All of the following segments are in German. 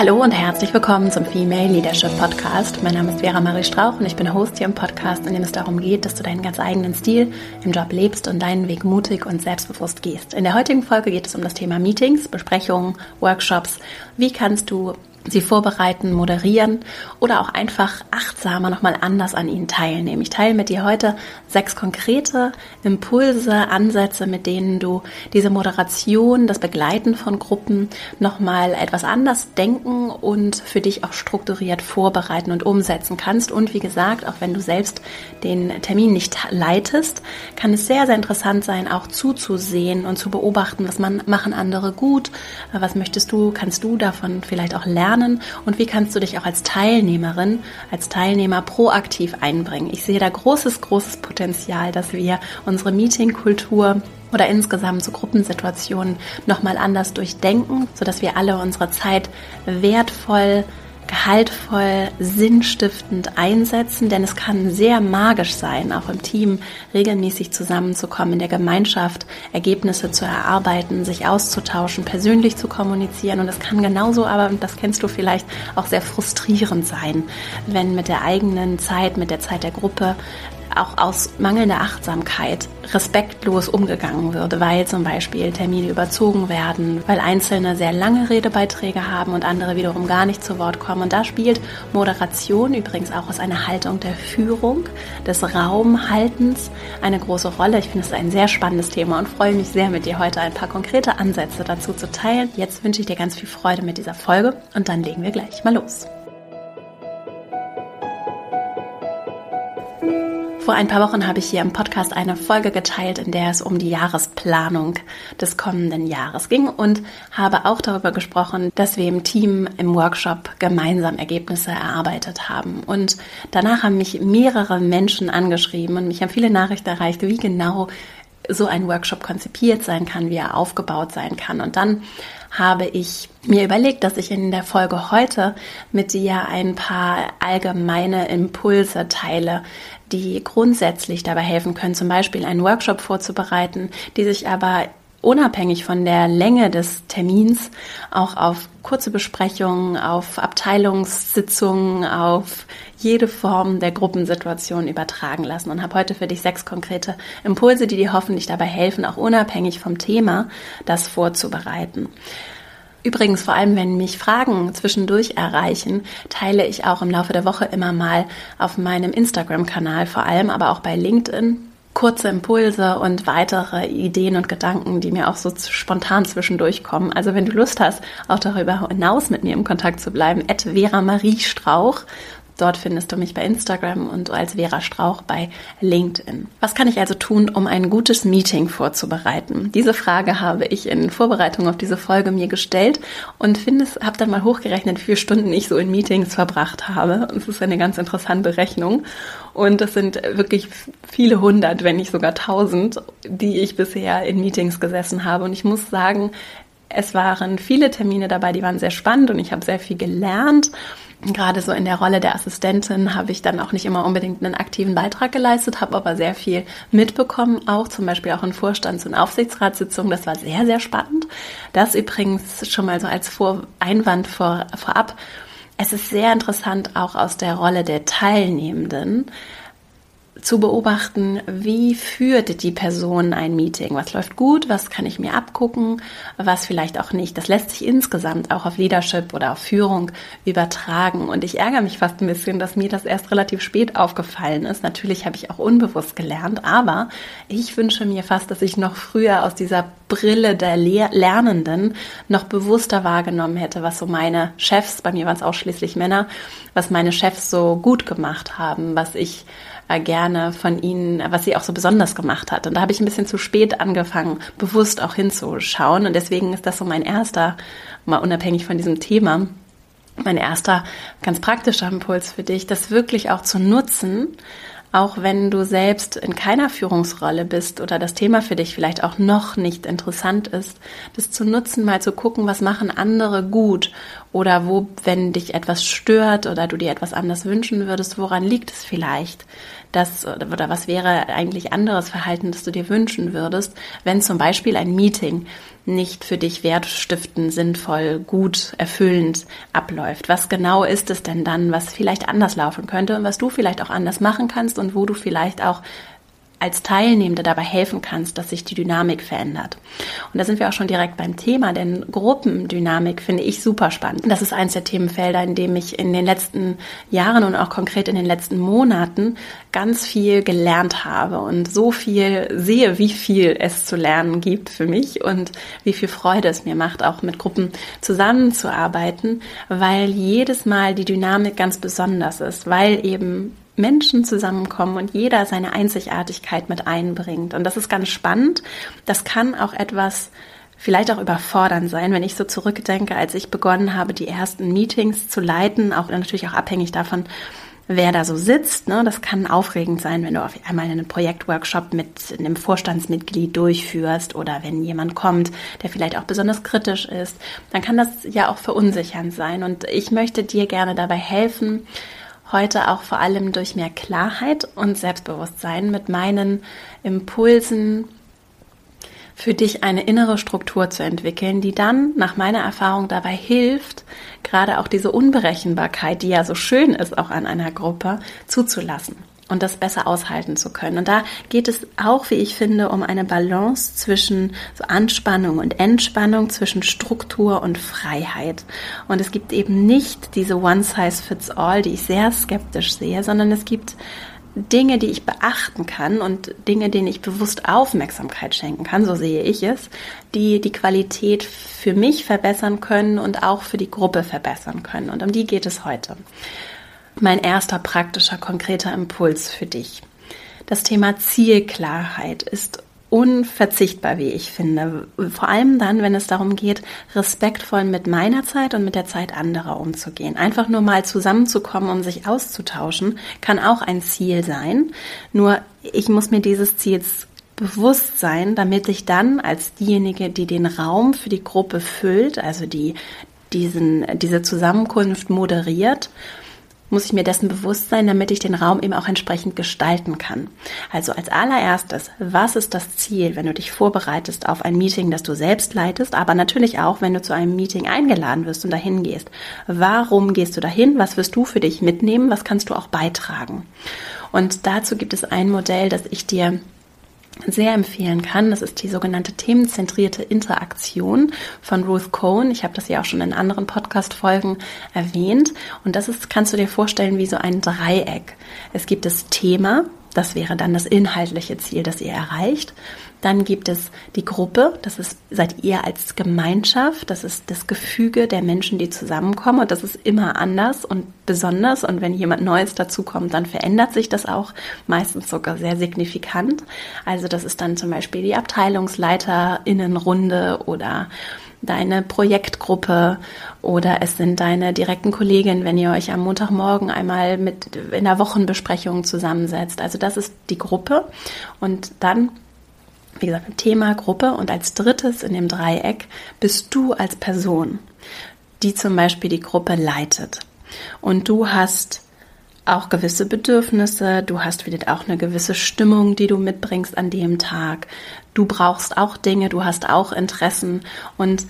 Hallo und herzlich willkommen zum Female Leadership Podcast. Mein Name ist Vera Marie Strauch und ich bin Host hier im Podcast, in dem es darum geht, dass du deinen ganz eigenen Stil im Job lebst und deinen Weg mutig und selbstbewusst gehst. In der heutigen Folge geht es um das Thema Meetings, Besprechungen, Workshops. Wie kannst du sie vorbereiten, moderieren oder auch einfach achtsamer nochmal anders an ihnen teilnehmen. Ich teile mit dir heute sechs konkrete Impulse, Ansätze, mit denen du diese Moderation, das Begleiten von Gruppen nochmal etwas anders denken und für dich auch strukturiert vorbereiten und umsetzen kannst. Und wie gesagt, auch wenn du selbst den Termin nicht leitest, kann es sehr, sehr interessant sein, auch zuzusehen und zu beobachten, was man machen andere gut, was möchtest du, kannst du davon vielleicht auch lernen lernen und wie kannst du dich auch als Teilnehmerin, als Teilnehmer proaktiv einbringen. Ich sehe da großes, großes Potenzial, dass wir unsere Meetingkultur oder insgesamt so Gruppensituationen nochmal anders durchdenken, sodass wir alle unsere Zeit wertvoll gehaltvoll, sinnstiftend einsetzen, denn es kann sehr magisch sein, auch im Team regelmäßig zusammenzukommen, in der Gemeinschaft Ergebnisse zu erarbeiten, sich auszutauschen, persönlich zu kommunizieren. Und es kann genauso aber, und das kennst du vielleicht, auch sehr frustrierend sein, wenn mit der eigenen Zeit, mit der Zeit der Gruppe auch aus mangelnder Achtsamkeit respektlos umgegangen würde, weil zum Beispiel Termine überzogen werden, weil Einzelne sehr lange Redebeiträge haben und andere wiederum gar nicht zu Wort kommen. Und da spielt Moderation übrigens auch aus einer Haltung der Führung, des Raumhaltens eine große Rolle. Ich finde es ein sehr spannendes Thema und freue mich sehr, mit dir heute ein paar konkrete Ansätze dazu zu teilen. Jetzt wünsche ich dir ganz viel Freude mit dieser Folge und dann legen wir gleich mal los. Vor ein paar Wochen habe ich hier im Podcast eine Folge geteilt, in der es um die Jahresplanung des kommenden Jahres ging und habe auch darüber gesprochen, dass wir im Team im Workshop gemeinsam Ergebnisse erarbeitet haben. Und danach haben mich mehrere Menschen angeschrieben und mich haben viele Nachrichten erreicht, wie genau so ein Workshop konzipiert sein kann, wie er aufgebaut sein kann. Und dann habe ich mir überlegt, dass ich in der Folge heute mit dir ein paar allgemeine Impulse teile, die grundsätzlich dabei helfen können, zum Beispiel einen Workshop vorzubereiten, die sich aber unabhängig von der Länge des Termins auch auf kurze Besprechungen, auf Abteilungssitzungen, auf jede Form der Gruppensituation übertragen lassen und habe heute für dich sechs konkrete Impulse, die dir hoffentlich dabei helfen, auch unabhängig vom Thema das vorzubereiten. Übrigens, vor allem wenn mich Fragen zwischendurch erreichen, teile ich auch im Laufe der Woche immer mal auf meinem Instagram-Kanal, vor allem aber auch bei LinkedIn, kurze Impulse und weitere Ideen und Gedanken, die mir auch so spontan zwischendurch kommen. Also wenn du Lust hast, auch darüber hinaus mit mir im Kontakt zu bleiben, at Vera Marie Strauch Dort findest du mich bei Instagram und als Vera Strauch bei LinkedIn. Was kann ich also tun, um ein gutes Meeting vorzubereiten? Diese Frage habe ich in Vorbereitung auf diese Folge mir gestellt und habe dann mal hochgerechnet, wie viele Stunden ich so in Meetings verbracht habe. Es ist eine ganz interessante Rechnung. Und das sind wirklich viele hundert, wenn nicht sogar tausend, die ich bisher in Meetings gesessen habe. Und ich muss sagen, es waren viele Termine dabei, die waren sehr spannend und ich habe sehr viel gelernt gerade so in der Rolle der Assistentin habe ich dann auch nicht immer unbedingt einen aktiven Beitrag geleistet, habe aber sehr viel mitbekommen, auch zum Beispiel auch in Vorstands- und Aufsichtsratssitzungen. Das war sehr, sehr spannend. Das übrigens schon mal so als Vor Einwand vor, vorab. Es ist sehr interessant, auch aus der Rolle der Teilnehmenden zu beobachten, wie führt die Person ein Meeting? Was läuft gut? Was kann ich mir abgucken? Was vielleicht auch nicht? Das lässt sich insgesamt auch auf Leadership oder auf Führung übertragen. Und ich ärgere mich fast ein bisschen, dass mir das erst relativ spät aufgefallen ist. Natürlich habe ich auch unbewusst gelernt, aber ich wünsche mir fast, dass ich noch früher aus dieser Brille der Lernenden noch bewusster wahrgenommen hätte, was so meine Chefs, bei mir waren es ausschließlich Männer, was meine Chefs so gut gemacht haben, was ich gerne von ihnen, was sie auch so besonders gemacht hat. Und da habe ich ein bisschen zu spät angefangen, bewusst auch hinzuschauen. Und deswegen ist das so mein erster, mal unabhängig von diesem Thema, mein erster ganz praktischer Impuls für dich, das wirklich auch zu nutzen, auch wenn du selbst in keiner Führungsrolle bist oder das Thema für dich vielleicht auch noch nicht interessant ist, das zu nutzen, mal zu gucken, was machen andere gut oder wo, wenn dich etwas stört oder du dir etwas anders wünschen würdest, woran liegt es vielleicht? Das oder was wäre eigentlich anderes Verhalten, das du dir wünschen würdest, wenn zum Beispiel ein Meeting nicht für dich wertstiftend, sinnvoll, gut, erfüllend abläuft. Was genau ist es denn dann, was vielleicht anders laufen könnte und was du vielleicht auch anders machen kannst und wo du vielleicht auch als Teilnehmende dabei helfen kannst, dass sich die Dynamik verändert. Und da sind wir auch schon direkt beim Thema, denn Gruppendynamik finde ich super spannend. Das ist eins der Themenfelder, in dem ich in den letzten Jahren und auch konkret in den letzten Monaten ganz viel gelernt habe und so viel sehe, wie viel es zu lernen gibt für mich und wie viel Freude es mir macht, auch mit Gruppen zusammenzuarbeiten, weil jedes Mal die Dynamik ganz besonders ist, weil eben Menschen zusammenkommen und jeder seine Einzigartigkeit mit einbringt. Und das ist ganz spannend. Das kann auch etwas vielleicht auch überfordernd sein, wenn ich so zurückdenke, als ich begonnen habe, die ersten Meetings zu leiten, auch natürlich auch abhängig davon, wer da so sitzt. Ne? Das kann aufregend sein, wenn du auf einmal einen Projektworkshop mit einem Vorstandsmitglied durchführst oder wenn jemand kommt, der vielleicht auch besonders kritisch ist, dann kann das ja auch verunsichernd sein. Und ich möchte dir gerne dabei helfen, heute auch vor allem durch mehr Klarheit und Selbstbewusstsein mit meinen Impulsen für dich eine innere Struktur zu entwickeln, die dann nach meiner Erfahrung dabei hilft, gerade auch diese Unberechenbarkeit, die ja so schön ist auch an einer Gruppe, zuzulassen und das besser aushalten zu können. Und da geht es auch, wie ich finde, um eine Balance zwischen so Anspannung und Entspannung, zwischen Struktur und Freiheit. Und es gibt eben nicht diese One-Size-Fits-All, die ich sehr skeptisch sehe, sondern es gibt Dinge, die ich beachten kann und Dinge, denen ich bewusst Aufmerksamkeit schenken kann, so sehe ich es, die die Qualität für mich verbessern können und auch für die Gruppe verbessern können. Und um die geht es heute mein erster praktischer, konkreter Impuls für dich. Das Thema Zielklarheit ist unverzichtbar, wie ich finde. Vor allem dann, wenn es darum geht, respektvoll mit meiner Zeit und mit der Zeit anderer umzugehen. Einfach nur mal zusammenzukommen, um sich auszutauschen, kann auch ein Ziel sein. Nur ich muss mir dieses Ziels bewusst sein, damit ich dann als diejenige, die den Raum für die Gruppe füllt, also die diesen, diese Zusammenkunft moderiert, muss ich mir dessen bewusst sein, damit ich den Raum eben auch entsprechend gestalten kann. Also als allererstes, was ist das Ziel, wenn du dich vorbereitest auf ein Meeting, das du selbst leitest, aber natürlich auch, wenn du zu einem Meeting eingeladen wirst und dahin gehst. Warum gehst du dahin? Was wirst du für dich mitnehmen? Was kannst du auch beitragen? Und dazu gibt es ein Modell, das ich dir sehr empfehlen kann. Das ist die sogenannte themenzentrierte Interaktion von Ruth Cohen. Ich habe das ja auch schon in anderen Podcast-Folgen erwähnt. Und das ist, kannst du dir vorstellen, wie so ein Dreieck. Es gibt das Thema, das wäre dann das inhaltliche Ziel, das ihr erreicht. Dann gibt es die Gruppe, das ist, seid ihr als Gemeinschaft, das ist das Gefüge der Menschen, die zusammenkommen und das ist immer anders und besonders und wenn jemand Neues dazukommt, dann verändert sich das auch meistens sogar sehr signifikant. Also das ist dann zum Beispiel die Abteilungsleiterinnenrunde oder deine Projektgruppe oder es sind deine direkten Kolleginnen, wenn ihr euch am Montagmorgen einmal mit in der Wochenbesprechung zusammensetzt. Also das ist die Gruppe und dann wie gesagt, Thema, Gruppe und als drittes in dem Dreieck bist du als Person, die zum Beispiel die Gruppe leitet. Und du hast auch gewisse Bedürfnisse, du hast wieder auch eine gewisse Stimmung, die du mitbringst an dem Tag. Du brauchst auch Dinge, du hast auch Interessen und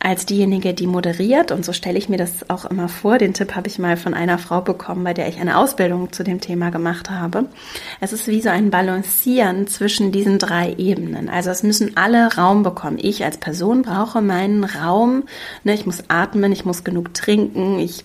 als diejenige, die moderiert, und so stelle ich mir das auch immer vor, den Tipp habe ich mal von einer Frau bekommen, bei der ich eine Ausbildung zu dem Thema gemacht habe. Es ist wie so ein Balancieren zwischen diesen drei Ebenen. Also es müssen alle Raum bekommen. Ich als Person brauche meinen Raum. Ne, ich muss atmen, ich muss genug trinken, ich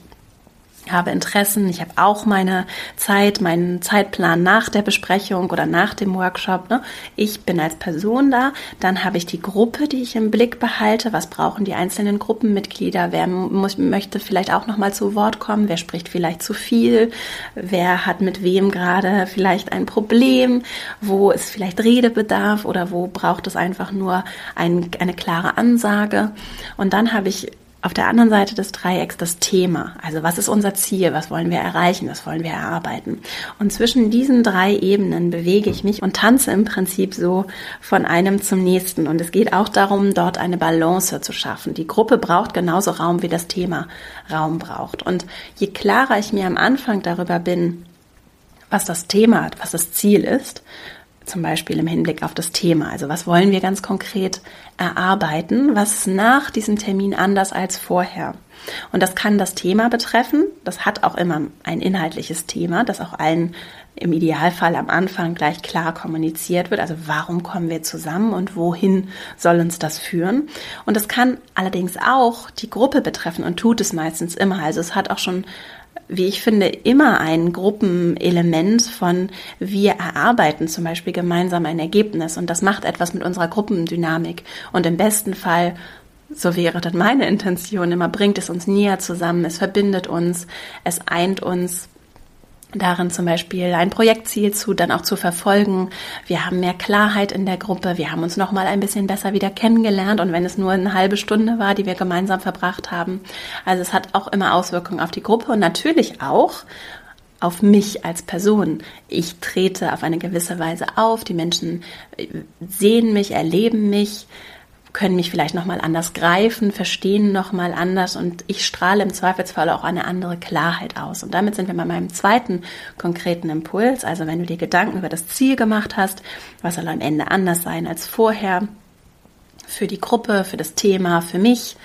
habe Interessen, ich habe auch meine Zeit, meinen Zeitplan nach der Besprechung oder nach dem Workshop. Ne? Ich bin als Person da, dann habe ich die Gruppe, die ich im Blick behalte. Was brauchen die einzelnen Gruppenmitglieder? Wer muss, möchte vielleicht auch noch mal zu Wort kommen? Wer spricht vielleicht zu viel? Wer hat mit wem gerade vielleicht ein Problem? Wo ist vielleicht Redebedarf oder wo braucht es einfach nur ein, eine klare Ansage? Und dann habe ich auf der anderen Seite des Dreiecks das Thema. Also was ist unser Ziel? Was wollen wir erreichen? Was wollen wir erarbeiten? Und zwischen diesen drei Ebenen bewege ich mich und tanze im Prinzip so von einem zum nächsten. Und es geht auch darum, dort eine Balance zu schaffen. Die Gruppe braucht genauso Raum, wie das Thema Raum braucht. Und je klarer ich mir am Anfang darüber bin, was das Thema, was das Ziel ist, zum Beispiel im Hinblick auf das Thema. Also was wollen wir ganz konkret erarbeiten, was nach diesem Termin anders als vorher. Und das kann das Thema betreffen. Das hat auch immer ein inhaltliches Thema, das auch allen im Idealfall am Anfang gleich klar kommuniziert wird. Also warum kommen wir zusammen und wohin soll uns das führen? Und das kann allerdings auch die Gruppe betreffen und tut es meistens immer. Also es hat auch schon wie ich finde, immer ein Gruppenelement von wir erarbeiten zum Beispiel gemeinsam ein Ergebnis und das macht etwas mit unserer Gruppendynamik. Und im besten Fall so wäre dann meine Intention immer, bringt es uns näher zusammen, es verbindet uns, es eint uns darin zum Beispiel ein Projektziel zu, dann auch zu verfolgen. Wir haben mehr Klarheit in der Gruppe. Wir haben uns noch mal ein bisschen besser wieder kennengelernt. Und wenn es nur eine halbe Stunde war, die wir gemeinsam verbracht haben. Also es hat auch immer Auswirkungen auf die Gruppe und natürlich auch auf mich als Person. Ich trete auf eine gewisse Weise auf. Die Menschen sehen mich, erleben mich können mich vielleicht nochmal anders greifen, verstehen nochmal anders und ich strahle im Zweifelsfall auch eine andere Klarheit aus. Und damit sind wir bei meinem zweiten konkreten Impuls. Also wenn du dir Gedanken über das Ziel gemacht hast, was soll am Ende anders sein als vorher, für die Gruppe, für das Thema, für mich,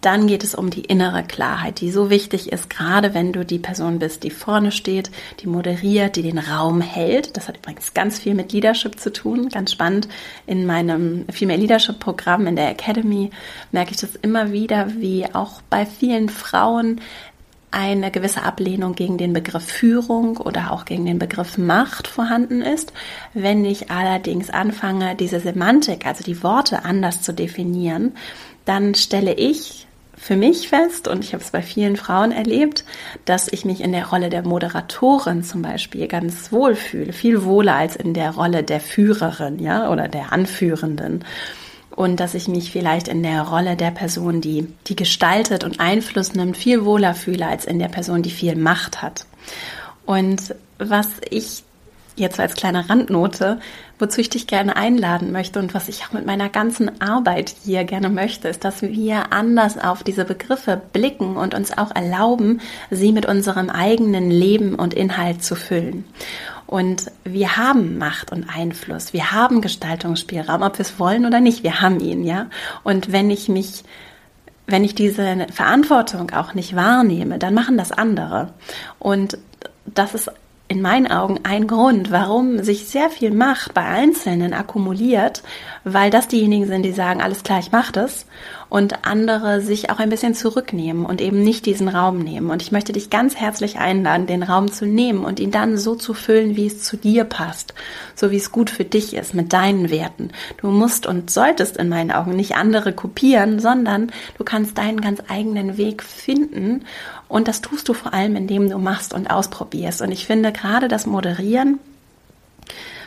dann geht es um die innere Klarheit, die so wichtig ist, gerade wenn du die Person bist, die vorne steht, die moderiert, die den Raum hält. Das hat übrigens ganz viel mit Leadership zu tun, ganz spannend. In meinem Female Leadership Programm in der Academy merke ich das immer wieder, wie auch bei vielen Frauen eine gewisse Ablehnung gegen den Begriff Führung oder auch gegen den Begriff Macht vorhanden ist. Wenn ich allerdings anfange, diese Semantik, also die Worte anders zu definieren, dann stelle ich für mich fest, und ich habe es bei vielen Frauen erlebt, dass ich mich in der Rolle der Moderatorin zum Beispiel ganz wohl fühle, viel wohler als in der Rolle der Führerin, ja, oder der Anführenden. Und dass ich mich vielleicht in der Rolle der Person, die, die gestaltet und Einfluss nimmt, viel wohler fühle als in der Person, die viel Macht hat. Und was ich jetzt als kleine Randnote, wozu ich dich gerne einladen möchte und was ich auch mit meiner ganzen Arbeit hier gerne möchte, ist, dass wir anders auf diese Begriffe blicken und uns auch erlauben, sie mit unserem eigenen Leben und Inhalt zu füllen. Und wir haben Macht und Einfluss. Wir haben Gestaltungsspielraum, ob wir es wollen oder nicht. Wir haben ihn, ja. Und wenn ich mich wenn ich diese Verantwortung auch nicht wahrnehme, dann machen das andere. Und das ist in meinen Augen ein Grund, warum sich sehr viel Macht bei Einzelnen akkumuliert, weil das diejenigen sind, die sagen, alles klar, ich mache das und andere sich auch ein bisschen zurücknehmen und eben nicht diesen Raum nehmen. Und ich möchte dich ganz herzlich einladen, den Raum zu nehmen und ihn dann so zu füllen, wie es zu dir passt, so wie es gut für dich ist, mit deinen Werten. Du musst und solltest in meinen Augen nicht andere kopieren, sondern du kannst deinen ganz eigenen Weg finden und das tust du vor allem, indem du machst und ausprobierst. Und ich finde gerade das Moderieren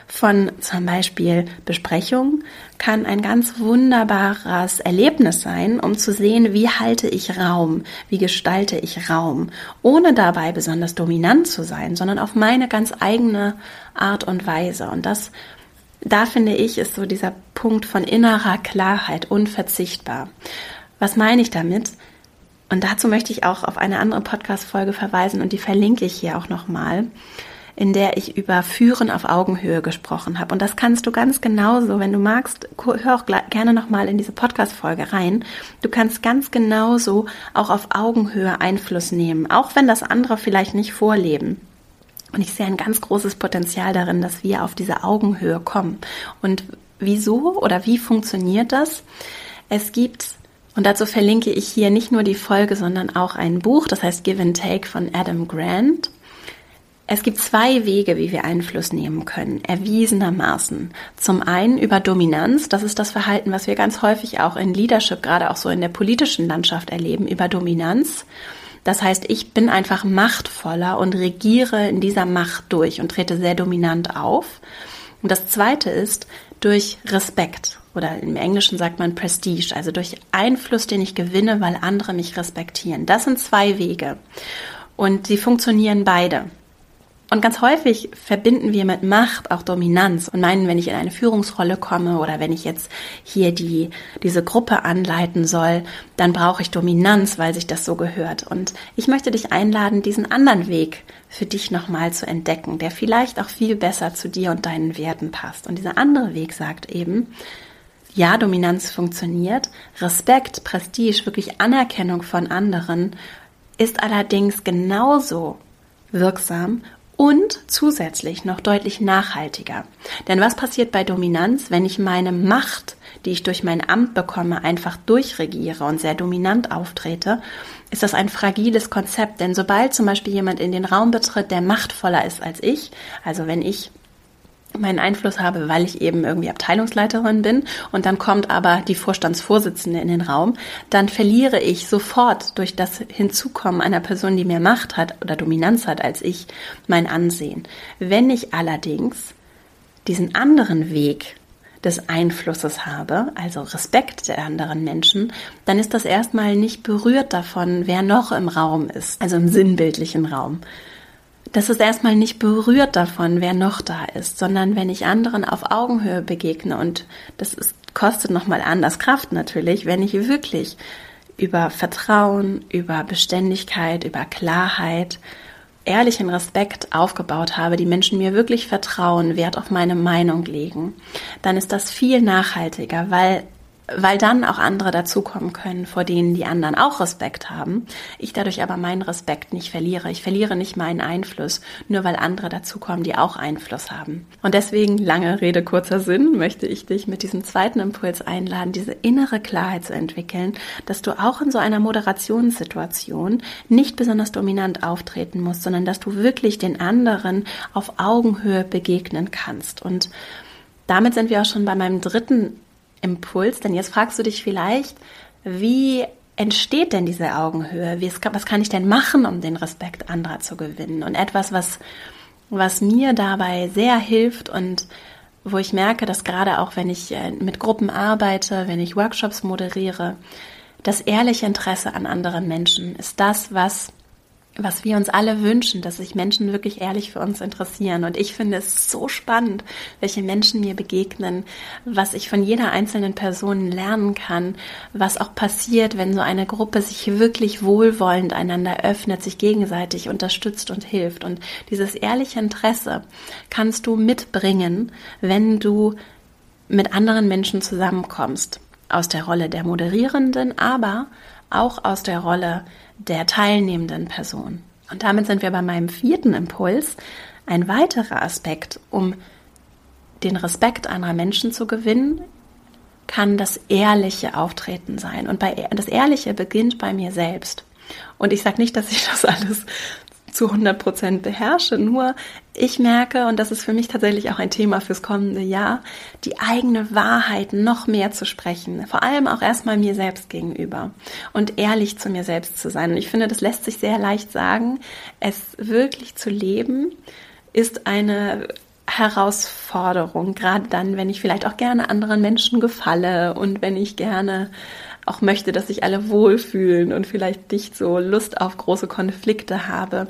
von zum Beispiel Besprechungen kann ein ganz wunderbares Erlebnis sein, um zu sehen, wie halte ich Raum, wie gestalte ich Raum, ohne dabei besonders dominant zu sein, sondern auf meine ganz eigene Art und Weise. Und das, da finde ich, ist so dieser Punkt von innerer Klarheit unverzichtbar. Was meine ich damit? Und dazu möchte ich auch auf eine andere Podcast-Folge verweisen und die verlinke ich hier auch nochmal, in der ich über Führen auf Augenhöhe gesprochen habe. Und das kannst du ganz genauso, wenn du magst, hör auch gerne nochmal in diese Podcast-Folge rein. Du kannst ganz genauso auch auf Augenhöhe Einfluss nehmen, auch wenn das andere vielleicht nicht vorleben. Und ich sehe ein ganz großes Potenzial darin, dass wir auf diese Augenhöhe kommen. Und wieso oder wie funktioniert das? Es gibt und dazu verlinke ich hier nicht nur die Folge, sondern auch ein Buch, das heißt Give and Take von Adam Grant. Es gibt zwei Wege, wie wir Einfluss nehmen können, erwiesenermaßen. Zum einen über Dominanz, das ist das Verhalten, was wir ganz häufig auch in Leadership, gerade auch so in der politischen Landschaft erleben, über Dominanz. Das heißt, ich bin einfach machtvoller und regiere in dieser Macht durch und trete sehr dominant auf. Und das zweite ist durch Respekt oder im Englischen sagt man Prestige, also durch Einfluss, den ich gewinne, weil andere mich respektieren. Das sind zwei Wege und sie funktionieren beide. Und ganz häufig verbinden wir mit Macht auch Dominanz und meinen, wenn ich in eine Führungsrolle komme oder wenn ich jetzt hier die, diese Gruppe anleiten soll, dann brauche ich Dominanz, weil sich das so gehört. Und ich möchte dich einladen, diesen anderen Weg für dich nochmal zu entdecken, der vielleicht auch viel besser zu dir und deinen Werten passt. Und dieser andere Weg sagt eben, ja, Dominanz funktioniert, Respekt, Prestige, wirklich Anerkennung von anderen ist allerdings genauso wirksam und zusätzlich noch deutlich nachhaltiger. Denn was passiert bei Dominanz, wenn ich meine Macht, die ich durch mein Amt bekomme, einfach durchregiere und sehr dominant auftrete, ist das ein fragiles Konzept. Denn sobald zum Beispiel jemand in den Raum betritt, der machtvoller ist als ich, also wenn ich meinen Einfluss habe, weil ich eben irgendwie Abteilungsleiterin bin und dann kommt aber die Vorstandsvorsitzende in den Raum, dann verliere ich sofort durch das Hinzukommen einer Person, die mehr Macht hat oder Dominanz hat als ich, mein Ansehen. Wenn ich allerdings diesen anderen Weg des Einflusses habe, also Respekt der anderen Menschen, dann ist das erstmal nicht berührt davon, wer noch im Raum ist, also im sinnbildlichen Raum das ist erstmal nicht berührt davon, wer noch da ist, sondern wenn ich anderen auf Augenhöhe begegne und das ist, kostet nochmal anders Kraft natürlich, wenn ich wirklich über Vertrauen, über Beständigkeit, über Klarheit, ehrlichen Respekt aufgebaut habe, die Menschen mir wirklich vertrauen, Wert auf meine Meinung legen, dann ist das viel nachhaltiger, weil weil dann auch andere dazukommen können, vor denen die anderen auch Respekt haben. Ich dadurch aber meinen Respekt nicht verliere. Ich verliere nicht meinen Einfluss, nur weil andere dazukommen, die auch Einfluss haben. Und deswegen, lange Rede, kurzer Sinn, möchte ich dich mit diesem zweiten Impuls einladen, diese innere Klarheit zu entwickeln, dass du auch in so einer Moderationssituation nicht besonders dominant auftreten musst, sondern dass du wirklich den anderen auf Augenhöhe begegnen kannst. Und damit sind wir auch schon bei meinem dritten Impuls, denn jetzt fragst du dich vielleicht, wie entsteht denn diese Augenhöhe? Wie, was kann ich denn machen, um den Respekt anderer zu gewinnen? Und etwas, was, was mir dabei sehr hilft und wo ich merke, dass gerade auch wenn ich äh, mit Gruppen arbeite, wenn ich Workshops moderiere, das ehrliche Interesse an anderen Menschen ist das, was was wir uns alle wünschen, dass sich Menschen wirklich ehrlich für uns interessieren. Und ich finde es so spannend, welche Menschen mir begegnen, was ich von jeder einzelnen Person lernen kann, was auch passiert, wenn so eine Gruppe sich wirklich wohlwollend einander öffnet, sich gegenseitig unterstützt und hilft. Und dieses ehrliche Interesse kannst du mitbringen, wenn du mit anderen Menschen zusammenkommst. Aus der Rolle der Moderierenden, aber auch aus der Rolle der teilnehmenden Person. Und damit sind wir bei meinem vierten Impuls. Ein weiterer Aspekt, um den Respekt anderer Menschen zu gewinnen, kann das ehrliche Auftreten sein. Und bei, das Ehrliche beginnt bei mir selbst. Und ich sage nicht, dass ich das alles zu 100 Prozent beherrsche. Nur ich merke, und das ist für mich tatsächlich auch ein Thema fürs kommende Jahr, die eigene Wahrheit noch mehr zu sprechen. Vor allem auch erstmal mir selbst gegenüber und ehrlich zu mir selbst zu sein. Und ich finde, das lässt sich sehr leicht sagen. Es wirklich zu leben ist eine Herausforderung, gerade dann, wenn ich vielleicht auch gerne anderen Menschen gefalle und wenn ich gerne auch möchte, dass sich alle wohlfühlen und vielleicht nicht so Lust auf große Konflikte habe.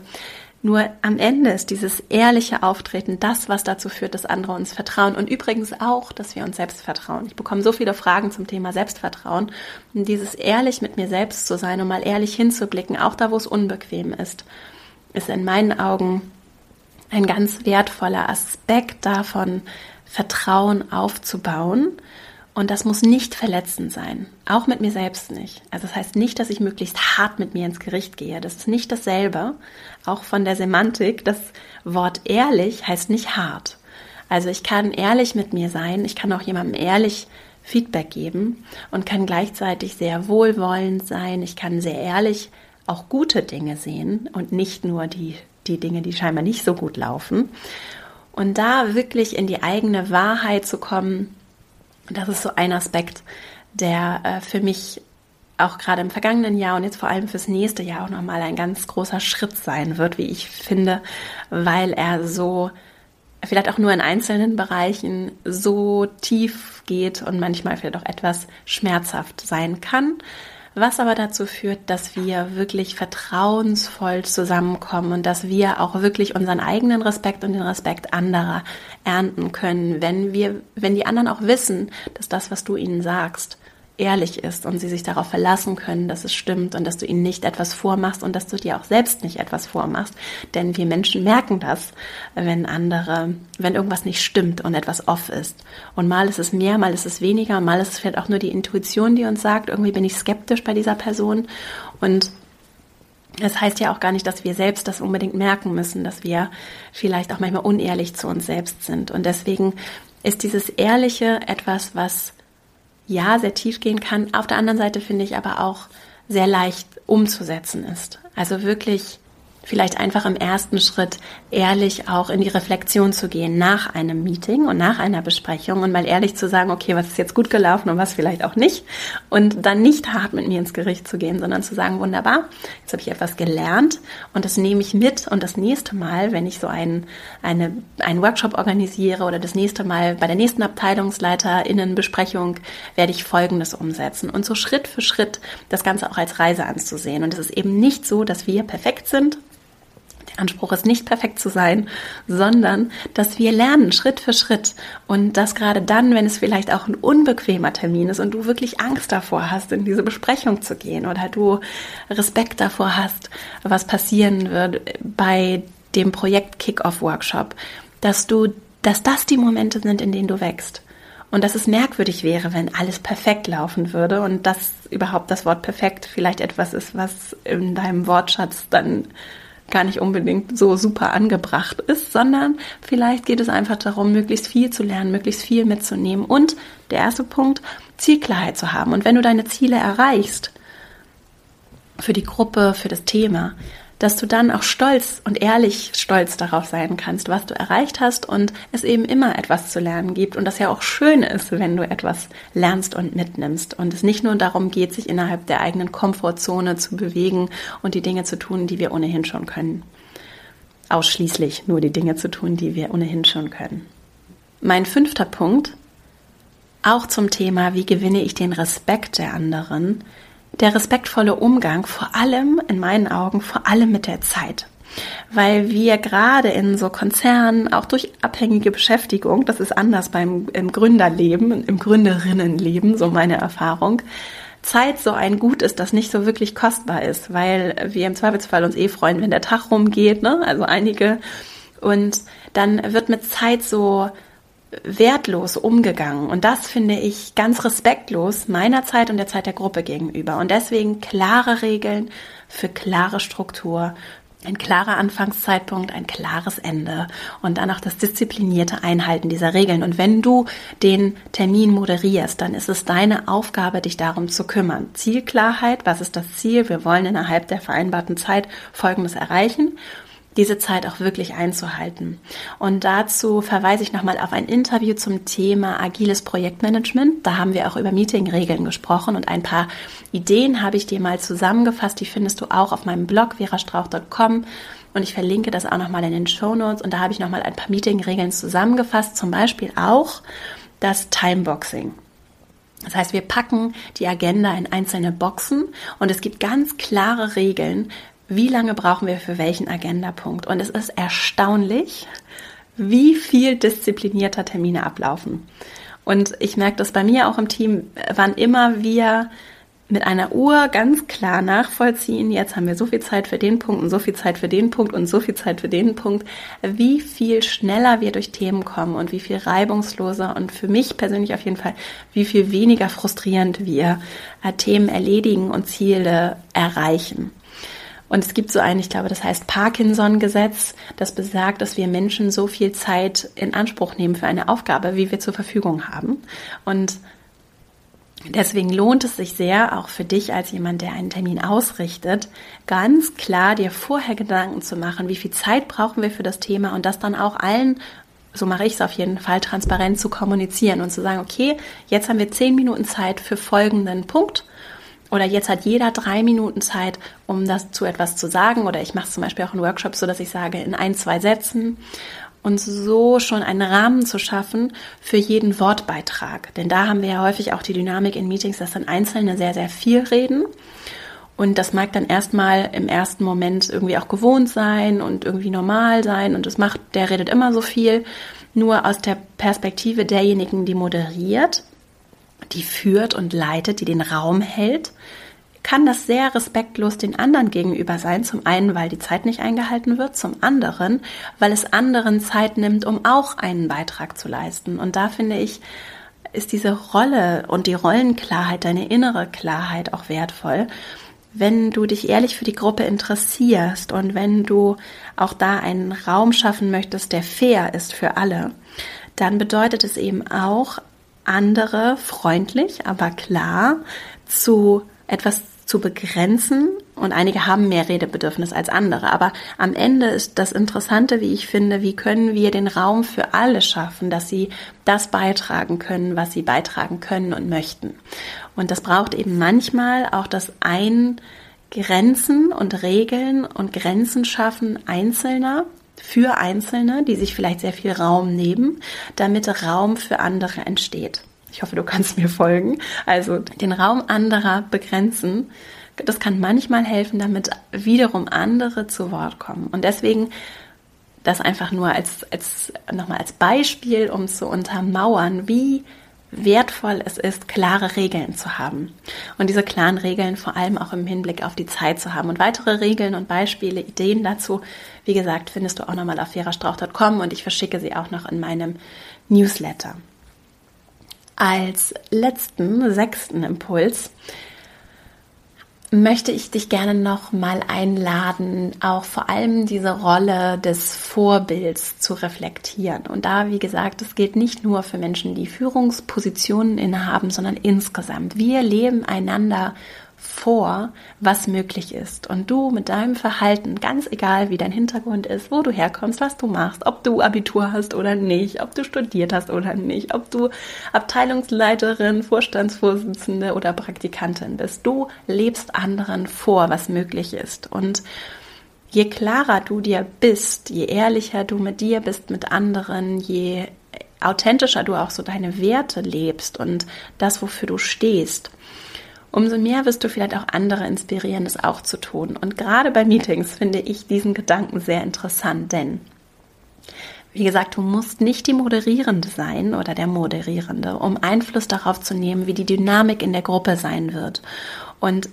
Nur am Ende ist dieses ehrliche Auftreten das, was dazu führt, dass andere uns vertrauen und übrigens auch, dass wir uns selbst vertrauen. Ich bekomme so viele Fragen zum Thema Selbstvertrauen und dieses ehrlich mit mir selbst zu sein und mal ehrlich hinzublicken, auch da, wo es unbequem ist, ist in meinen Augen ein ganz wertvoller Aspekt davon, Vertrauen aufzubauen und das muss nicht verletzend sein, auch mit mir selbst nicht. Also das heißt nicht, dass ich möglichst hart mit mir ins Gericht gehe. Das ist nicht dasselbe. Auch von der Semantik, das Wort ehrlich heißt nicht hart. Also ich kann ehrlich mit mir sein, ich kann auch jemandem ehrlich Feedback geben und kann gleichzeitig sehr wohlwollend sein. Ich kann sehr ehrlich auch gute Dinge sehen und nicht nur die, die Dinge, die scheinbar nicht so gut laufen. Und da wirklich in die eigene Wahrheit zu kommen, das ist so ein Aspekt, der äh, für mich auch gerade im vergangenen Jahr und jetzt vor allem fürs nächste Jahr auch nochmal ein ganz großer Schritt sein wird, wie ich finde, weil er so vielleicht auch nur in einzelnen Bereichen so tief geht und manchmal vielleicht auch etwas schmerzhaft sein kann, was aber dazu führt, dass wir wirklich vertrauensvoll zusammenkommen und dass wir auch wirklich unseren eigenen Respekt und den Respekt anderer ernten können, wenn wir, wenn die anderen auch wissen, dass das, was du ihnen sagst, ehrlich ist und sie sich darauf verlassen können, dass es stimmt und dass du ihnen nicht etwas vormachst und dass du dir auch selbst nicht etwas vormachst. Denn wir Menschen merken das, wenn andere, wenn irgendwas nicht stimmt und etwas off ist. Und mal ist es mehr, mal ist es weniger, mal ist es vielleicht auch nur die Intuition, die uns sagt, irgendwie bin ich skeptisch bei dieser Person und das heißt ja auch gar nicht, dass wir selbst das unbedingt merken müssen, dass wir vielleicht auch manchmal unehrlich zu uns selbst sind. Und deswegen ist dieses Ehrliche etwas, was ja sehr tief gehen kann. Auf der anderen Seite finde ich aber auch sehr leicht umzusetzen ist. Also wirklich vielleicht einfach im ersten Schritt ehrlich auch in die Reflexion zu gehen nach einem Meeting und nach einer Besprechung und mal ehrlich zu sagen, okay, was ist jetzt gut gelaufen und was vielleicht auch nicht. Und dann nicht hart mit mir ins Gericht zu gehen, sondern zu sagen, wunderbar, jetzt habe ich etwas gelernt und das nehme ich mit und das nächste Mal, wenn ich so einen, eine, einen Workshop organisiere oder das nächste Mal bei der nächsten Abteilungsleiterinnenbesprechung werde ich Folgendes umsetzen und so Schritt für Schritt das Ganze auch als Reise anzusehen. Und es ist eben nicht so, dass wir perfekt sind Anspruch ist nicht perfekt zu sein, sondern dass wir lernen Schritt für Schritt und das gerade dann, wenn es vielleicht auch ein unbequemer Termin ist und du wirklich Angst davor hast, in diese Besprechung zu gehen oder du Respekt davor hast, was passieren wird bei dem Projekt Kickoff Workshop, dass du, dass das die Momente sind, in denen du wächst. Und dass es merkwürdig wäre, wenn alles perfekt laufen würde und dass überhaupt das Wort perfekt vielleicht etwas ist, was in deinem Wortschatz dann gar nicht unbedingt so super angebracht ist, sondern vielleicht geht es einfach darum, möglichst viel zu lernen, möglichst viel mitzunehmen und der erste Punkt, Zielklarheit zu haben. Und wenn du deine Ziele erreichst, für die Gruppe, für das Thema, dass du dann auch stolz und ehrlich stolz darauf sein kannst, was du erreicht hast und es eben immer etwas zu lernen gibt und das ja auch schön ist, wenn du etwas lernst und mitnimmst und es nicht nur darum geht, sich innerhalb der eigenen Komfortzone zu bewegen und die Dinge zu tun, die wir ohnehin schon können. Ausschließlich nur die Dinge zu tun, die wir ohnehin schon können. Mein fünfter Punkt, auch zum Thema, wie gewinne ich den Respekt der anderen, der respektvolle Umgang, vor allem in meinen Augen, vor allem mit der Zeit. Weil wir gerade in so Konzernen, auch durch abhängige Beschäftigung, das ist anders beim im Gründerleben, im Gründerinnenleben, so meine Erfahrung, Zeit so ein Gut ist, das nicht so wirklich kostbar ist, weil wir im Zweifelsfall uns eh freuen, wenn der Tag rumgeht, ne? Also einige. Und dann wird mit Zeit so wertlos umgegangen. Und das finde ich ganz respektlos meiner Zeit und der Zeit der Gruppe gegenüber. Und deswegen klare Regeln für klare Struktur, ein klarer Anfangszeitpunkt, ein klares Ende und dann auch das disziplinierte Einhalten dieser Regeln. Und wenn du den Termin moderierst, dann ist es deine Aufgabe, dich darum zu kümmern. Zielklarheit, was ist das Ziel? Wir wollen innerhalb der vereinbarten Zeit Folgendes erreichen diese Zeit auch wirklich einzuhalten. Und dazu verweise ich nochmal auf ein Interview zum Thema agiles Projektmanagement. Da haben wir auch über Meetingregeln gesprochen und ein paar Ideen habe ich dir mal zusammengefasst. Die findest du auch auf meinem Blog verastrauch.com und ich verlinke das auch nochmal in den Show Notes. Und da habe ich nochmal ein paar Meetingregeln zusammengefasst, zum Beispiel auch das Timeboxing. Das heißt, wir packen die Agenda in einzelne Boxen und es gibt ganz klare Regeln, wie lange brauchen wir für welchen Agendapunkt. Und es ist erstaunlich, wie viel disziplinierter Termine ablaufen. Und ich merke das bei mir auch im Team, wann immer wir mit einer Uhr ganz klar nachvollziehen, jetzt haben wir so viel Zeit für den Punkt und so viel Zeit für den Punkt und so viel Zeit für den Punkt, wie viel schneller wir durch Themen kommen und wie viel reibungsloser und für mich persönlich auf jeden Fall, wie viel weniger frustrierend wir äh, Themen erledigen und Ziele erreichen. Und es gibt so ein, ich glaube, das heißt Parkinson-Gesetz, das besagt, dass wir Menschen so viel Zeit in Anspruch nehmen für eine Aufgabe, wie wir zur Verfügung haben. Und Deswegen lohnt es sich sehr, auch für dich als jemand, der einen Termin ausrichtet, ganz klar dir vorher Gedanken zu machen, wie viel Zeit brauchen wir für das Thema und das dann auch allen, so mache ich es auf jeden Fall, transparent zu kommunizieren und zu sagen, okay, jetzt haben wir zehn Minuten Zeit für folgenden Punkt oder jetzt hat jeder drei Minuten Zeit, um das zu etwas zu sagen. Oder ich mache zum Beispiel auch einen Workshop so, dass ich sage in ein, zwei Sätzen. und so schon einen Rahmen zu schaffen für jeden Wortbeitrag. Denn da haben wir ja häufig auch die Dynamik in Meetings, dass dann Einzelne sehr, sehr viel reden. Und das mag dann erstmal im ersten Moment irgendwie auch gewohnt sein und irgendwie normal sein. Und es macht, der redet immer so viel. Nur aus der Perspektive derjenigen, die moderiert, die führt und leitet, die den Raum hält, kann das sehr respektlos den anderen gegenüber sein. Zum einen, weil die Zeit nicht eingehalten wird, zum anderen, weil es anderen Zeit nimmt, um auch einen Beitrag zu leisten. Und da finde ich, ist diese Rolle und die Rollenklarheit, deine innere Klarheit auch wertvoll. Wenn du dich ehrlich für die Gruppe interessierst und wenn du auch da einen Raum schaffen möchtest, der fair ist für alle, dann bedeutet es eben auch, andere freundlich, aber klar zu etwas zu begrenzen und einige haben mehr Redebedürfnis als andere. Aber am Ende ist das Interessante, wie ich finde, wie können wir den Raum für alle schaffen, dass sie das beitragen können, was sie beitragen können und möchten. Und das braucht eben manchmal auch das Eingrenzen und Regeln und Grenzen schaffen Einzelner für Einzelne, die sich vielleicht sehr viel Raum nehmen, damit Raum für andere entsteht. Ich hoffe, du kannst mir folgen. Also den Raum anderer begrenzen. Das kann manchmal helfen, damit wiederum andere zu Wort kommen. Und deswegen das einfach nur als, als nochmal als Beispiel, um zu untermauern, wie wertvoll es ist, klare Regeln zu haben. Und diese klaren Regeln vor allem auch im Hinblick auf die Zeit zu haben. Und weitere Regeln und Beispiele, Ideen dazu, wie gesagt, findest du auch nochmal auf verastrauch.com und ich verschicke sie auch noch in meinem Newsletter. Als letzten, sechsten Impuls möchte ich dich gerne noch mal einladen, auch vor allem diese Rolle des Vorbilds zu reflektieren. Und da, wie gesagt, es gilt nicht nur für Menschen, die Führungspositionen innehaben, sondern insgesamt. Wir leben einander vor, was möglich ist. Und du mit deinem Verhalten, ganz egal wie dein Hintergrund ist, wo du herkommst, was du machst, ob du Abitur hast oder nicht, ob du studiert hast oder nicht, ob du Abteilungsleiterin, Vorstandsvorsitzende oder Praktikantin bist, du lebst anderen vor, was möglich ist. Und je klarer du dir bist, je ehrlicher du mit dir bist, mit anderen, je authentischer du auch so deine Werte lebst und das, wofür du stehst, umso mehr wirst du vielleicht auch andere inspirieren, das auch zu tun. Und gerade bei Meetings finde ich diesen Gedanken sehr interessant, denn wie gesagt, du musst nicht die Moderierende sein oder der Moderierende, um Einfluss darauf zu nehmen, wie die Dynamik in der Gruppe sein wird. Und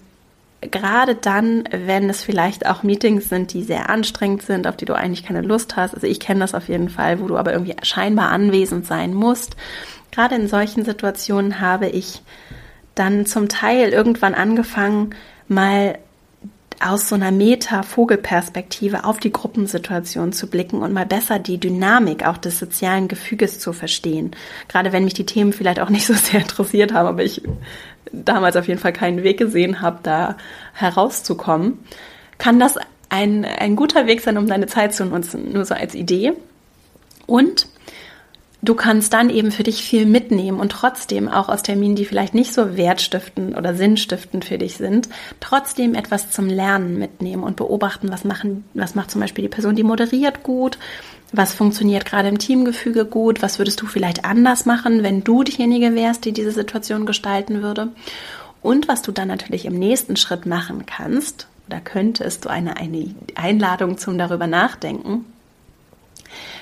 gerade dann, wenn es vielleicht auch Meetings sind, die sehr anstrengend sind, auf die du eigentlich keine Lust hast, also ich kenne das auf jeden Fall, wo du aber irgendwie scheinbar anwesend sein musst, gerade in solchen Situationen habe ich dann zum Teil irgendwann angefangen, mal aus so einer Meta-Vogelperspektive auf die Gruppensituation zu blicken und mal besser die Dynamik auch des sozialen Gefüges zu verstehen. Gerade wenn mich die Themen vielleicht auch nicht so sehr interessiert haben, aber ich damals auf jeden Fall keinen Weg gesehen habe, da herauszukommen, kann das ein, ein guter Weg sein, um deine Zeit zu nutzen, nur so als Idee. Und du kannst dann eben für dich viel mitnehmen und trotzdem auch aus Terminen, die vielleicht nicht so wertstiftend oder sinnstiftend für dich sind, trotzdem etwas zum Lernen mitnehmen und beobachten, was machen, was macht zum Beispiel die Person, die moderiert gut, was funktioniert gerade im Teamgefüge gut, was würdest du vielleicht anders machen, wenn du diejenige wärst, die diese Situation gestalten würde. Und was du dann natürlich im nächsten Schritt machen kannst, oder könntest du eine, eine Einladung zum darüber nachdenken,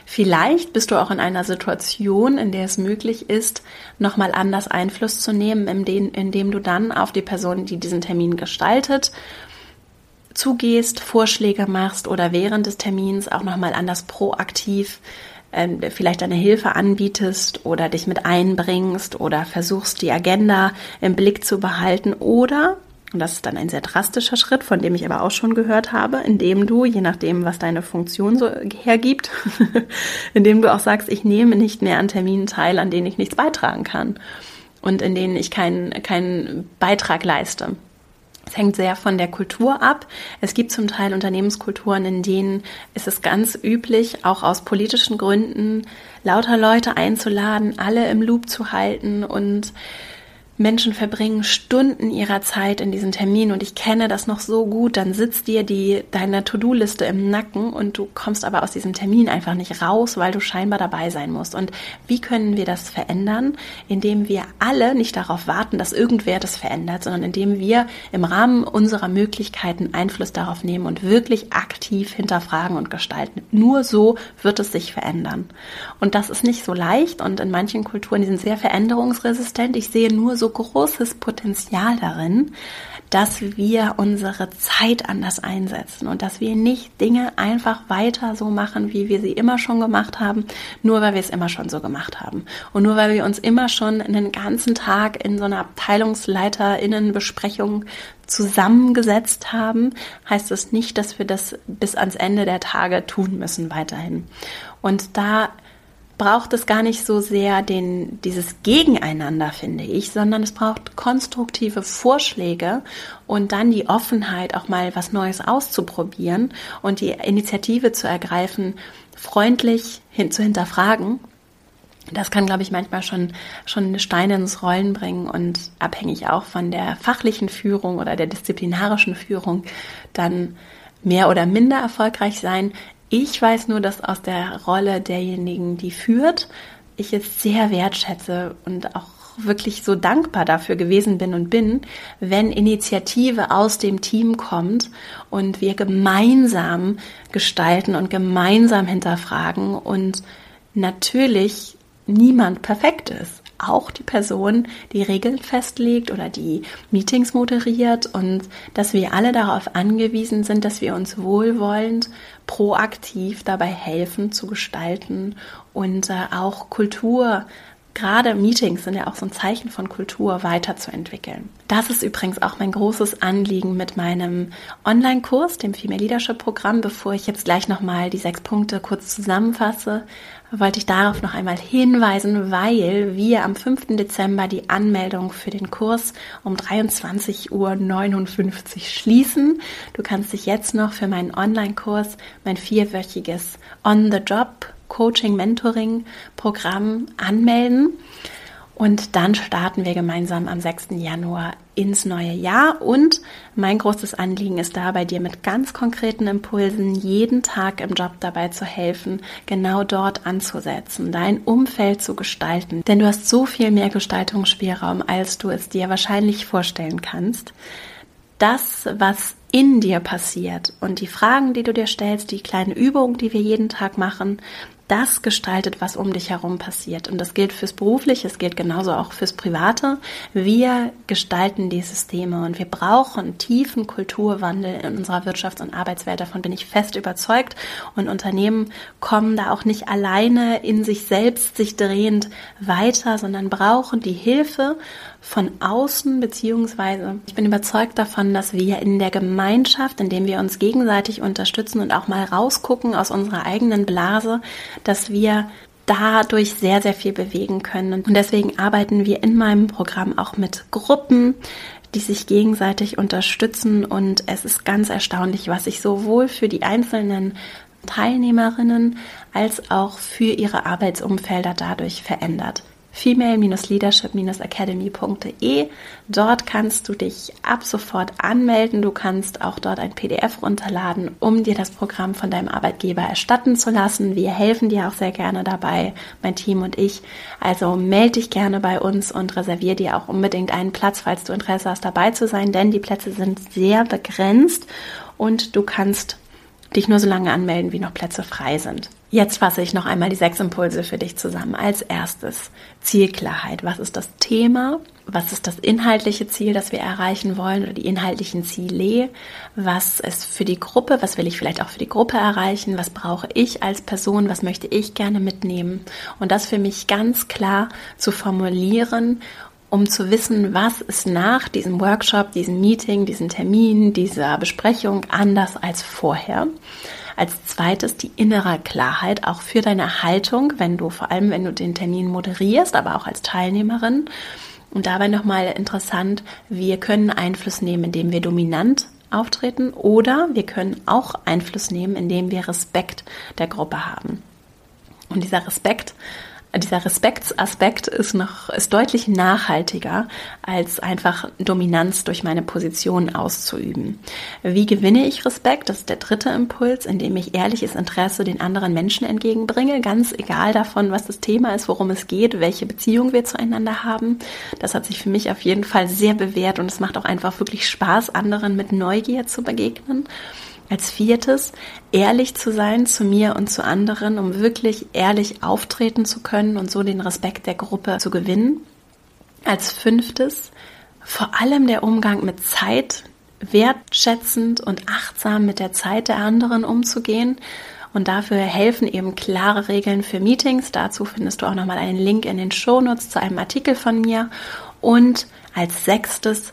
Vielleicht bist du auch in einer Situation, in der es möglich ist, nochmal anders Einfluss zu nehmen, indem, indem du dann auf die Person, die diesen Termin gestaltet, zugehst, Vorschläge machst oder während des Termins auch nochmal anders proaktiv äh, vielleicht eine Hilfe anbietest oder dich mit einbringst oder versuchst, die Agenda im Blick zu behalten oder und das ist dann ein sehr drastischer Schritt, von dem ich aber auch schon gehört habe, indem du, je nachdem, was deine Funktion so hergibt, indem du auch sagst, ich nehme nicht mehr an Terminen teil, an denen ich nichts beitragen kann und in denen ich keinen, keinen Beitrag leiste. Es hängt sehr von der Kultur ab. Es gibt zum Teil Unternehmenskulturen, in denen ist es ganz üblich, auch aus politischen Gründen lauter Leute einzuladen, alle im Loop zu halten und Menschen verbringen Stunden ihrer Zeit in diesen Termin und ich kenne das noch so gut, dann sitzt dir die deine To-Do-Liste im Nacken und du kommst aber aus diesem Termin einfach nicht raus, weil du scheinbar dabei sein musst. Und wie können wir das verändern? Indem wir alle nicht darauf warten, dass irgendwer das verändert, sondern indem wir im Rahmen unserer Möglichkeiten Einfluss darauf nehmen und wirklich aktiv hinterfragen und gestalten. Nur so wird es sich verändern. Und das ist nicht so leicht und in manchen Kulturen, die sind sehr veränderungsresistent. Ich sehe nur so so großes Potenzial darin, dass wir unsere Zeit anders einsetzen und dass wir nicht Dinge einfach weiter so machen, wie wir sie immer schon gemacht haben, nur weil wir es immer schon so gemacht haben. Und nur weil wir uns immer schon einen ganzen Tag in so einer Abteilungsleiterinnenbesprechung zusammengesetzt haben, heißt das nicht, dass wir das bis ans Ende der Tage tun müssen weiterhin. Und da braucht es gar nicht so sehr den, dieses Gegeneinander, finde ich, sondern es braucht konstruktive Vorschläge und dann die Offenheit, auch mal was Neues auszuprobieren und die Initiative zu ergreifen, freundlich hin, zu hinterfragen. Das kann, glaube ich, manchmal schon, schon Steine ins Rollen bringen und abhängig auch von der fachlichen Führung oder der disziplinarischen Führung dann mehr oder minder erfolgreich sein. Ich weiß nur, dass aus der Rolle derjenigen, die führt, ich es sehr wertschätze und auch wirklich so dankbar dafür gewesen bin und bin, wenn Initiative aus dem Team kommt und wir gemeinsam gestalten und gemeinsam hinterfragen und natürlich niemand perfekt ist auch die Person, die Regeln festlegt oder die Meetings moderiert und dass wir alle darauf angewiesen sind, dass wir uns wohlwollend, proaktiv dabei helfen zu gestalten und äh, auch Kultur gerade Meetings sind ja auch so ein Zeichen von Kultur weiterzuentwickeln. Das ist übrigens auch mein großes Anliegen mit meinem Online-Kurs, dem Female Leadership Programm. Bevor ich jetzt gleich nochmal die sechs Punkte kurz zusammenfasse, wollte ich darauf noch einmal hinweisen, weil wir am 5. Dezember die Anmeldung für den Kurs um 23.59 Uhr schließen. Du kannst dich jetzt noch für meinen Online-Kurs, mein vierwöchiges On-the-Job Coaching Mentoring Programm anmelden. Und dann starten wir gemeinsam am 6. Januar ins neue Jahr. Und mein großes Anliegen ist dabei, dir mit ganz konkreten Impulsen jeden Tag im Job dabei zu helfen, genau dort anzusetzen, dein Umfeld zu gestalten. Denn du hast so viel mehr Gestaltungsspielraum, als du es dir wahrscheinlich vorstellen kannst. Das, was in dir passiert und die Fragen, die du dir stellst, die kleinen Übungen, die wir jeden Tag machen, das gestaltet, was um dich herum passiert. Und das gilt fürs Berufliche, es gilt genauso auch fürs Private. Wir gestalten die Systeme und wir brauchen tiefen Kulturwandel in unserer Wirtschafts- und Arbeitswelt. Davon bin ich fest überzeugt. Und Unternehmen kommen da auch nicht alleine in sich selbst sich drehend weiter, sondern brauchen die Hilfe von außen, beziehungsweise ich bin überzeugt davon, dass wir in der Gemeinschaft, indem wir uns gegenseitig unterstützen und auch mal rausgucken aus unserer eigenen Blase, dass wir dadurch sehr, sehr viel bewegen können. Und deswegen arbeiten wir in meinem Programm auch mit Gruppen, die sich gegenseitig unterstützen. Und es ist ganz erstaunlich, was sich sowohl für die einzelnen Teilnehmerinnen als auch für ihre Arbeitsumfelder dadurch verändert female-leadership-academy.de. Dort kannst du dich ab sofort anmelden. Du kannst auch dort ein PDF runterladen, um dir das Programm von deinem Arbeitgeber erstatten zu lassen. Wir helfen dir auch sehr gerne dabei, mein Team und ich. Also melde dich gerne bei uns und reservier dir auch unbedingt einen Platz, falls du Interesse hast, dabei zu sein, denn die Plätze sind sehr begrenzt und du kannst dich nur so lange anmelden, wie noch Plätze frei sind. Jetzt fasse ich noch einmal die sechs Impulse für dich zusammen. Als erstes Zielklarheit. Was ist das Thema? Was ist das inhaltliche Ziel, das wir erreichen wollen oder die inhaltlichen Ziele? Was ist für die Gruppe? Was will ich vielleicht auch für die Gruppe erreichen? Was brauche ich als Person? Was möchte ich gerne mitnehmen? Und das für mich ganz klar zu formulieren um zu wissen, was ist nach diesem Workshop, diesem Meeting, diesem Termin, dieser Besprechung anders als vorher. Als zweites die innere Klarheit, auch für deine Haltung, wenn du, vor allem wenn du den Termin moderierst, aber auch als Teilnehmerin. Und dabei nochmal interessant, wir können Einfluss nehmen, indem wir dominant auftreten oder wir können auch Einfluss nehmen, indem wir Respekt der Gruppe haben. Und dieser Respekt dieser Respektsaspekt ist noch, ist deutlich nachhaltiger, als einfach Dominanz durch meine Position auszuüben. Wie gewinne ich Respekt? Das ist der dritte Impuls, indem ich ehrliches Interesse den anderen Menschen entgegenbringe, ganz egal davon, was das Thema ist, worum es geht, welche Beziehung wir zueinander haben. Das hat sich für mich auf jeden Fall sehr bewährt und es macht auch einfach wirklich Spaß, anderen mit Neugier zu begegnen. Als viertes, ehrlich zu sein zu mir und zu anderen, um wirklich ehrlich auftreten zu können und so den Respekt der Gruppe zu gewinnen. Als fünftes, vor allem der Umgang mit Zeit, wertschätzend und achtsam mit der Zeit der anderen umzugehen. Und dafür helfen eben klare Regeln für Meetings. Dazu findest du auch nochmal einen Link in den Shownotes zu einem Artikel von mir. Und als sechstes,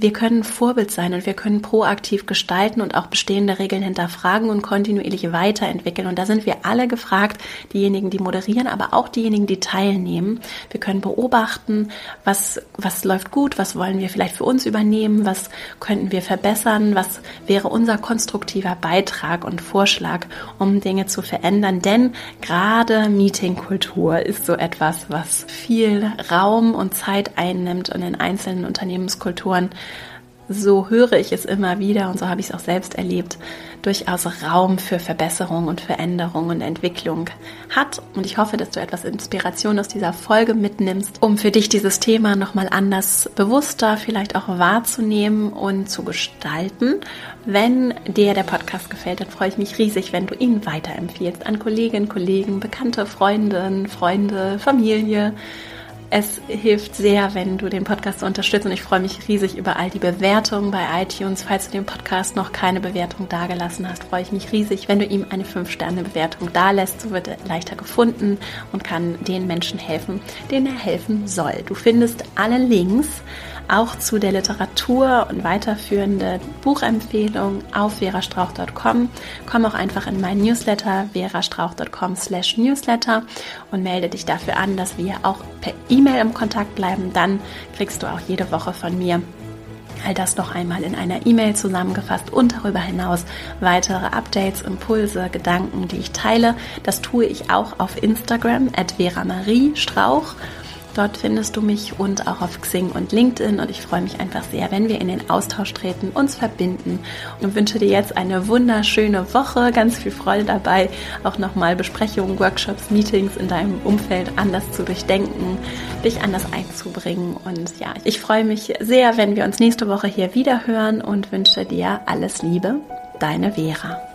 wir können Vorbild sein und wir können proaktiv gestalten und auch bestehende Regeln hinterfragen und kontinuierlich weiterentwickeln. Und da sind wir alle gefragt, diejenigen, die moderieren, aber auch diejenigen, die teilnehmen. Wir können beobachten, was, was läuft gut, was wollen wir vielleicht für uns übernehmen, was könnten wir verbessern, was wäre unser konstruktiver Beitrag und Vorschlag, um Dinge zu verändern. Denn gerade Meetingkultur ist so etwas, was viel Raum und Zeit einnimmt und in einzelnen Unternehmenskulturen so höre ich es immer wieder und so habe ich es auch selbst erlebt, durchaus Raum für Verbesserung und Veränderung und Entwicklung hat. Und ich hoffe, dass du etwas Inspiration aus dieser Folge mitnimmst, um für dich dieses Thema nochmal anders bewusster vielleicht auch wahrzunehmen und zu gestalten. Wenn dir der Podcast gefällt, dann freue ich mich riesig, wenn du ihn weiterempfiehlst an Kolleginnen, Kollegen, bekannte Freundinnen, Freunde, Familie es hilft sehr, wenn du den Podcast unterstützt und ich freue mich riesig über all die Bewertungen bei iTunes. Falls du dem Podcast noch keine Bewertung dagelassen hast, freue ich mich riesig, wenn du ihm eine 5-Sterne-Bewertung dalässt. So wird er leichter gefunden und kann den Menschen helfen, denen er helfen soll. Du findest alle Links auch zu der Literatur und weiterführende Buchempfehlung auf verastrauch.com. Komm auch einfach in meinen Newsletter verastrauch.com slash newsletter und melde dich dafür an, dass wir auch per E-Mail im Kontakt bleiben. Dann kriegst du auch jede Woche von mir All das noch einmal in einer E-Mail zusammengefasst und darüber hinaus weitere Updates, Impulse, Gedanken, die ich teile. Das tue ich auch auf Instagram, at Vera Marie Strauch. Dort findest du mich und auch auf Xing und LinkedIn und ich freue mich einfach sehr, wenn wir in den Austausch treten, uns verbinden und wünsche dir jetzt eine wunderschöne Woche, ganz viel Freude dabei, auch nochmal Besprechungen, Workshops, Meetings in deinem Umfeld anders zu durchdenken, dich anders einzubringen. Und ja, ich freue mich sehr, wenn wir uns nächste Woche hier wieder hören und wünsche dir alles Liebe, deine Vera.